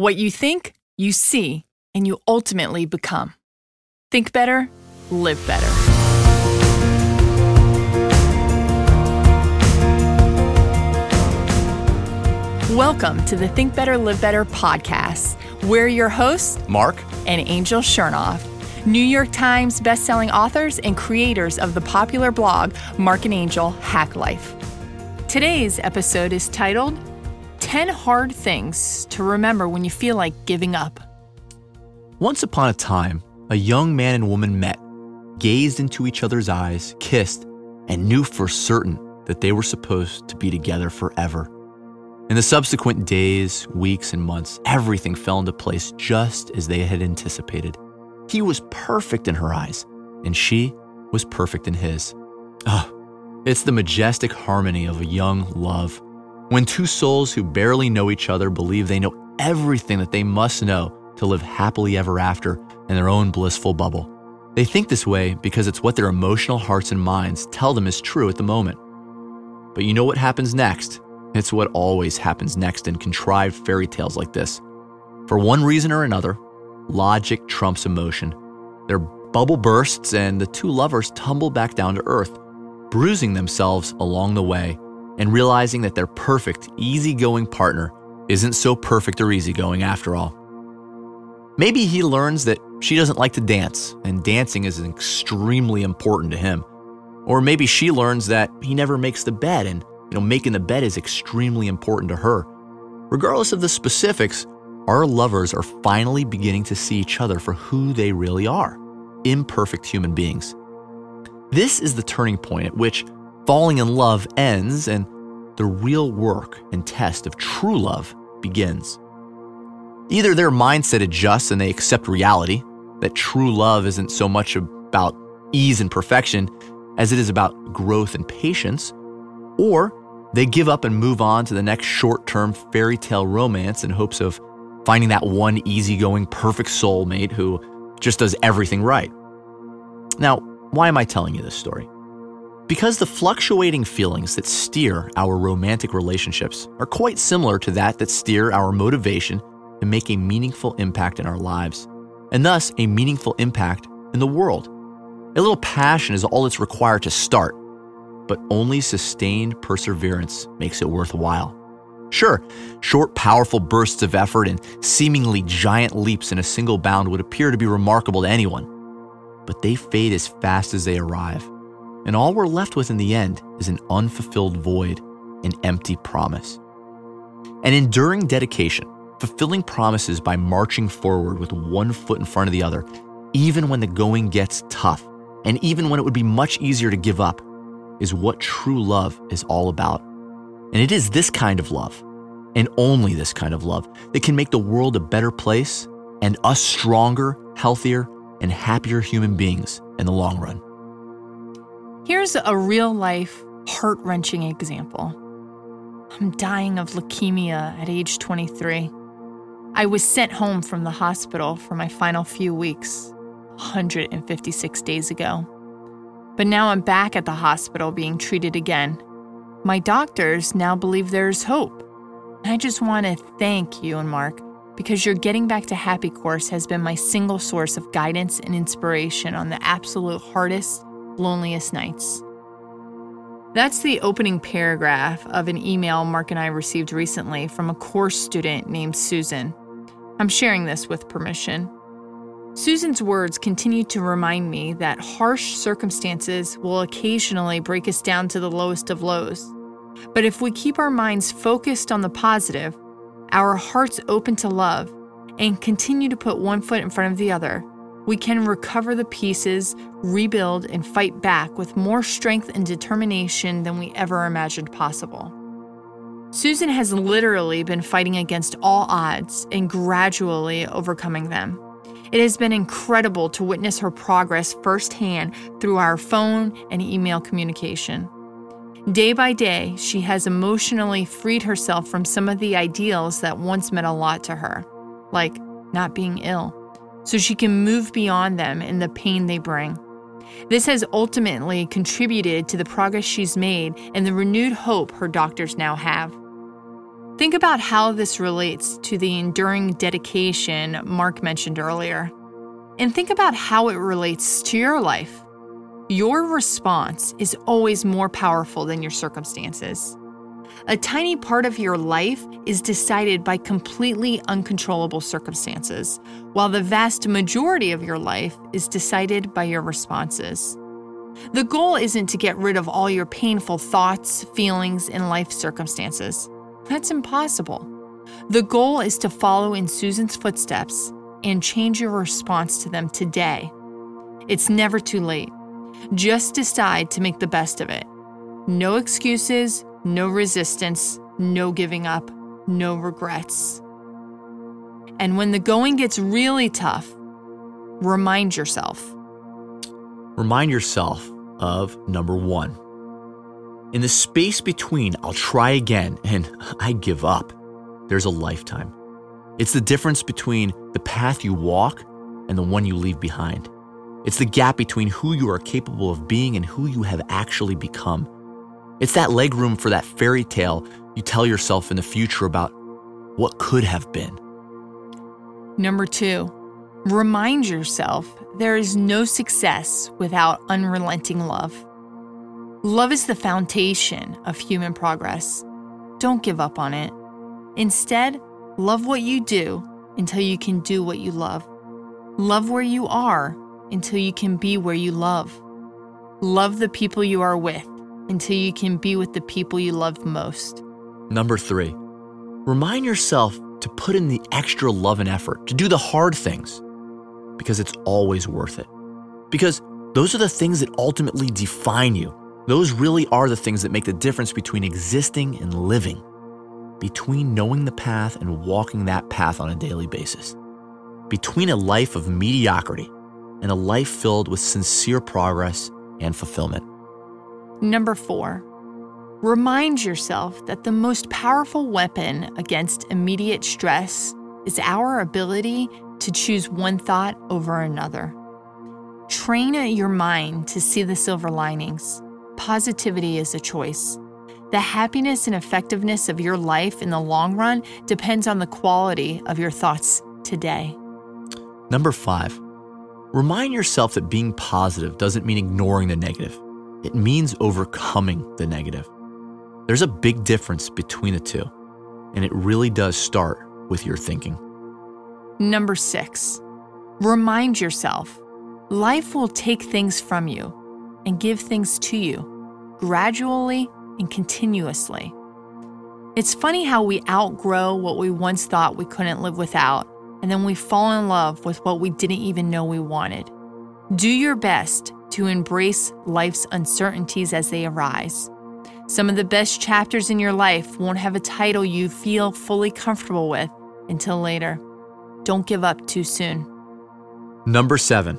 What you think, you see, and you ultimately become. Think better, live better. Welcome to the Think Better, Live Better podcast. We're your hosts, Marc and Angel Chernoff, New York Times bestselling authors and creators of the popular blog Marc and Angel Hack Life. Today's episode is titled 10 Hard Things to Remember When You Feel Like Giving Up. Once upon a time, a young man and woman met, gazed into each other's eyes, kissed, and knew for certain that they were supposed to be together forever. In the subsequent days, weeks, and months, everything fell into place just as they had anticipated. He was perfect in her eyes, and she was perfect in his. Ah, it's the majestic harmony of a young love when two souls who barely know each other believe they know everything that they must know to live happily ever after in their own blissful bubble. They think this way because it's what their emotional hearts and minds tell them is true at the moment. But you know what happens next? It's what always happens next in contrived fairy tales like this. For one reason or another, logic trumps emotion. Their bubble bursts and the two lovers tumble back down to earth, bruising themselves along the way and realizing that their perfect, easygoing partner isn't so perfect or easygoing after all. Maybe he learns that she doesn't like to dance, and dancing is extremely important to him. Or maybe she learns that he never makes the bed, and you know, making the bed is extremely important to her. Regardless of the specifics, our lovers are finally beginning to see each other for who they really are imperfect human beings. This is the turning point at which falling in love ends and the real work and test of true love begins. Either their mindset adjusts and they accept reality, that true love isn't so much about ease and perfection as it is about growth and patience, or they give up and move on to the next short term fairy tale romance in hopes of finding that one easygoing, perfect soulmate who just does everything right. Now, why am I telling you this story? Because the fluctuating feelings that steer our romantic relationships are quite similar to that that steer our motivation to make a meaningful impact in our lives, and thus a meaningful impact in the world. A little passion is all that's required to start, but only sustained perseverance makes it worthwhile. Sure, short, powerful bursts of effort and seemingly giant leaps in a single bound would appear to be remarkable to anyone, but they fade as fast as they arrive and all we're left with in the end is an unfulfilled void, an empty promise. An enduring dedication, fulfilling promises by marching forward with one foot in front of the other, even when the going gets tough, and even when it would be much easier to give up, is what true love is all about. And it is this kind of love, and only this kind of love, that can make the world a better place and us stronger, healthier, and happier human beings in the long run. Here's a real life, heart wrenching example. I'm dying of leukemia at age 23. I was sent home from the hospital for my final few weeks 156 days ago. But now I'm back at the hospital being treated again. My doctors now believe there's hope. I just want to thank you and Marc because your Getting Back to Happy course has been my single source of guidance and inspiration on the absolute hardest loneliest nights. That's the opening paragraph of an email Marc and I received recently from a course student named Susan. I'm sharing this with permission. Susan's words continue to remind me that harsh circumstances will occasionally break us down to the lowest of lows. But if we keep our minds focused on the positive, our hearts open to love, and continue to put one foot in front of the other, we can recover the pieces, rebuild, and fight back with more strength and determination than we ever imagined possible. Susan has literally been fighting against all odds and gradually overcoming them. It has been incredible to witness her progress firsthand through our phone and email communication. Day by day, she has emotionally freed herself from some of the ideals that once meant a lot to her, like not being ill so she can move beyond them and the pain they bring. This has ultimately contributed to the progress she's made and the renewed hope her doctors now have. Think about how this relates to the enduring dedication Marc mentioned earlier. And think about how it relates to your life. Your response is always more powerful than your circumstances. A tiny part of your life is decided by completely uncontrollable circumstances, while the vast majority of your life is decided by your responses. The goal isn't to get rid of all your painful thoughts, feelings, and life circumstances. That's impossible. The goal is to follow in Susan's footsteps and change your response to them today. It's never too late. Just decide to make the best of it. No excuses, no resistance, no giving up, no regrets. And when the going gets really tough, remind yourself. Remind yourself of number one in the space between I'll try again and I give up, there's a lifetime. It's the difference between the path you walk and the one you leave behind. It's the gap between who you are capable of being and who you have actually become. It's that leg room for that fairy tale you tell yourself in the future about what could have been. Number two, remind yourself there is no success without unrelenting love. Love is the foundation of human progress. Don't give up on it. Instead, love what you do until you can do what you love. Love where you are until you can be where you love. Love the people you are with until you can be with the people you love most. Number three, remind yourself to put in the extra love and effort to do the hard things because it's always worth it. Because those are the things that ultimately define you those really are the things that make the difference between existing and living, between knowing the path and walking that path on a daily basis, between a life of mediocrity and a life filled with sincere progress and fulfillment. Number four, remind yourself that the most powerful weapon against immediate stress is our ability to choose one thought over another. Train your mind to see the silver linings positivity is a choice. The happiness and effectiveness of your life in the long run depends on the quality of your thoughts today. Number five, remind yourself that being positive doesn't mean ignoring the negative, it means overcoming the negative. There's a big difference between the two, and it really does start with your thinking. Number six, remind yourself life will take things from you and give things to you gradually and continuously. It's funny how we outgrow what we once thought we couldn't live without, and then we fall in love with what we didn't even know we wanted. Do your best to embrace life's uncertainties as they arise. Some of the best chapters in your life won't have a title you feel fully comfortable with until later. Don't give up too soon. Number seven,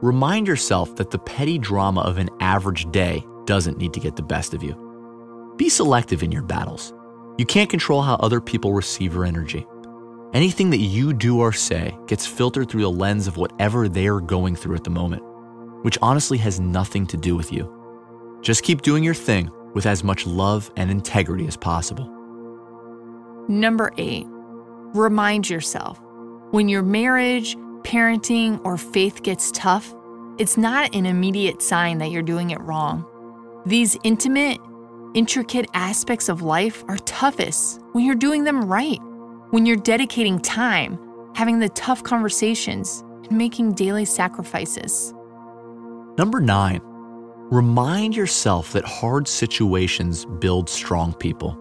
remind yourself that the petty drama of an average day doesn't need to get the best of you. Be selective in your battles. You can't control how other people receive your energy. Anything that you do or say gets filtered through the lens of whatever they're going through at the moment, which honestly has nothing to do with you. Just keep doing your thing with as much love and integrity as possible. Number eight, remind yourself when your marriage, parenting, or faith gets tough, it's not an immediate sign that you're doing it wrong. These intimate, intricate aspects of life are toughest when you're doing them right, when you're dedicating time, having the tough conversations, and making daily sacrifices. Number nine, remind yourself that hard situations build strong people.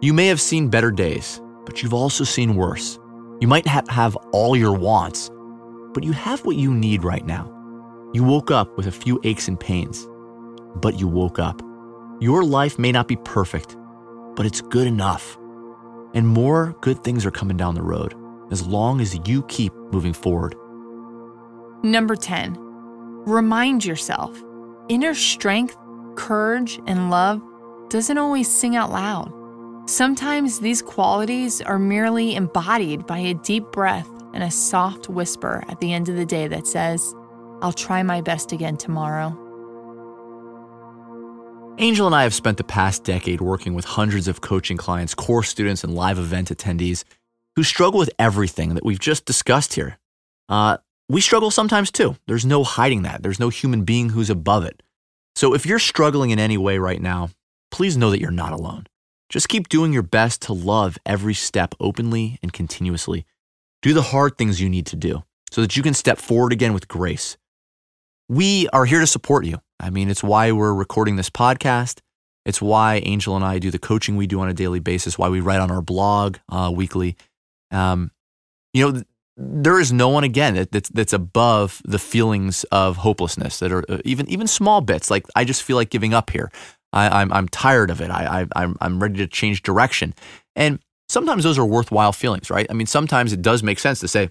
You may have seen better days, but you've also seen worse. You might not have all your wants, but you have what you need right now. You woke up with a few aches and pains but you woke up. Your life may not be perfect, but it's good enough. And more good things are coming down the road as long as you keep moving forward. Number 10, remind yourself inner strength, courage, and love doesn't always sing out loud. Sometimes these qualities are merely embodied by a deep breath and a soft whisper at the end of the day that says, I'll try my best again tomorrow. Angel and I have spent the past decade working with hundreds of coaching clients, course students, and live event attendees who struggle with everything that we've just discussed here. Uh, we struggle sometimes too. There's no hiding that. There's no human being who's above it. So if you're struggling in any way right now, please know that you're not alone. Just keep doing your best to love every step openly and continuously. Do the hard things you need to do so that you can step forward again with grace. We are here to support you. I mean, it's why we're recording this podcast. It's why Angel and I do the coaching we do on a daily basis, why we write on our blog uh, weekly. Um, you know, there is no one again that's that's above the feelings of hopelessness that are uh, even even small bits. Like I just feel like giving up here. I, am I'm, I'm tired of it. I, I I'm I'm ready to change direction. And sometimes those are worthwhile feelings, right? I mean, sometimes it does make sense to say,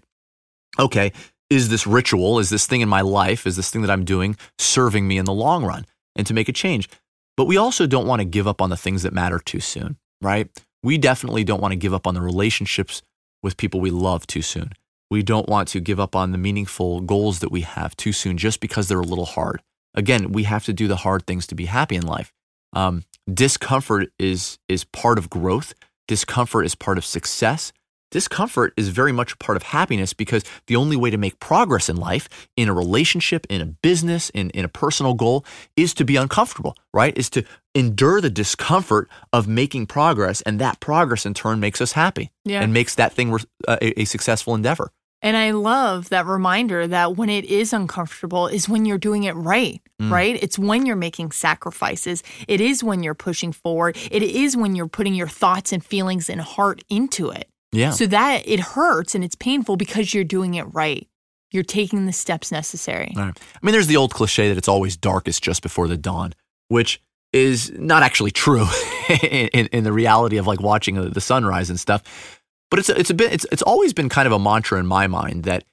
okay, is this ritual, is this thing in my life, is this thing that I'm doing serving me in the long run, and to make a change. But we also don't want to give up on the things that matter too soon, right? We definitely don't want to give up on the relationships with people we love too soon. We don't want to give up on the meaningful goals that we have too soon just because they're a little hard. Again, we have to do the hard things to be happy in life. Um, discomfort is is part of growth. Discomfort is part of success. Discomfort is very much a part of happiness because the only way to make progress in life, in a relationship, in a business, in, in a personal goal, is to be uncomfortable, right? Is to endure the discomfort of making progress. And that progress in turn makes us happy Yeah. and makes that thing a, a successful endeavor. And I love that reminder that when it is uncomfortable is when you're doing it right, Mm. right? It's when you're making sacrifices. It is when you're pushing forward. It is when you're putting your thoughts and feelings and heart into it. Yeah. So that it hurts and it's painful because you're doing it right. You're taking the steps necessary. Right. I mean, there's the old cliche that it's always darkest just before the dawn, which is not actually true in, in, in the reality of like watching the sunrise and stuff. But it's a, it's a bit it's it's always been kind of a mantra in my mind that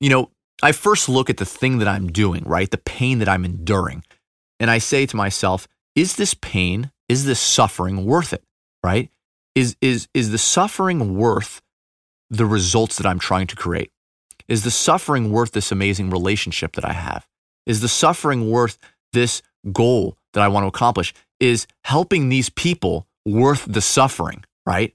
you know I first look at the thing that I'm doing, right, the pain that I'm enduring, and I say to myself, is this pain, is this suffering worth it, right? Is is is the suffering worth the results that I'm trying to create? Is the suffering worth this amazing relationship that I have? Is the suffering worth this goal that I want to accomplish? Is helping these people worth the suffering, right?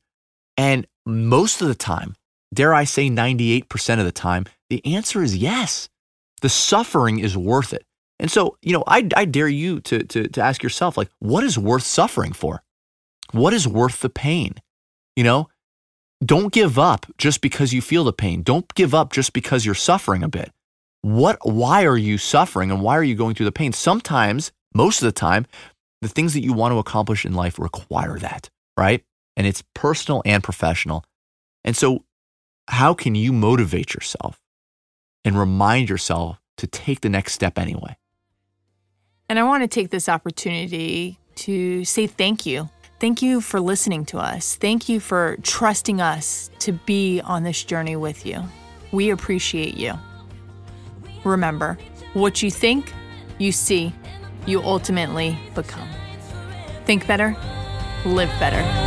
And most of the time, dare I say 98% of the time, the answer is yes. The suffering is worth it. And so, you know, I, I dare you to, to, to ask yourself, like, what is worth suffering for? What is worth the pain? You know, don't give up just because you feel the pain. Don't give up just because you're suffering a bit. What why are you suffering and why are you going through the pain? Sometimes, most of the time, the things that you want to accomplish in life require that, right? And it's personal and professional. And so, how can you motivate yourself and remind yourself to take the next step anyway? And I want to take this opportunity to say thank you. Thank you for listening to us. Thank you for trusting us to be on this journey with you. We appreciate you. Remember, what you think, you see, you ultimately become. Think better, live better.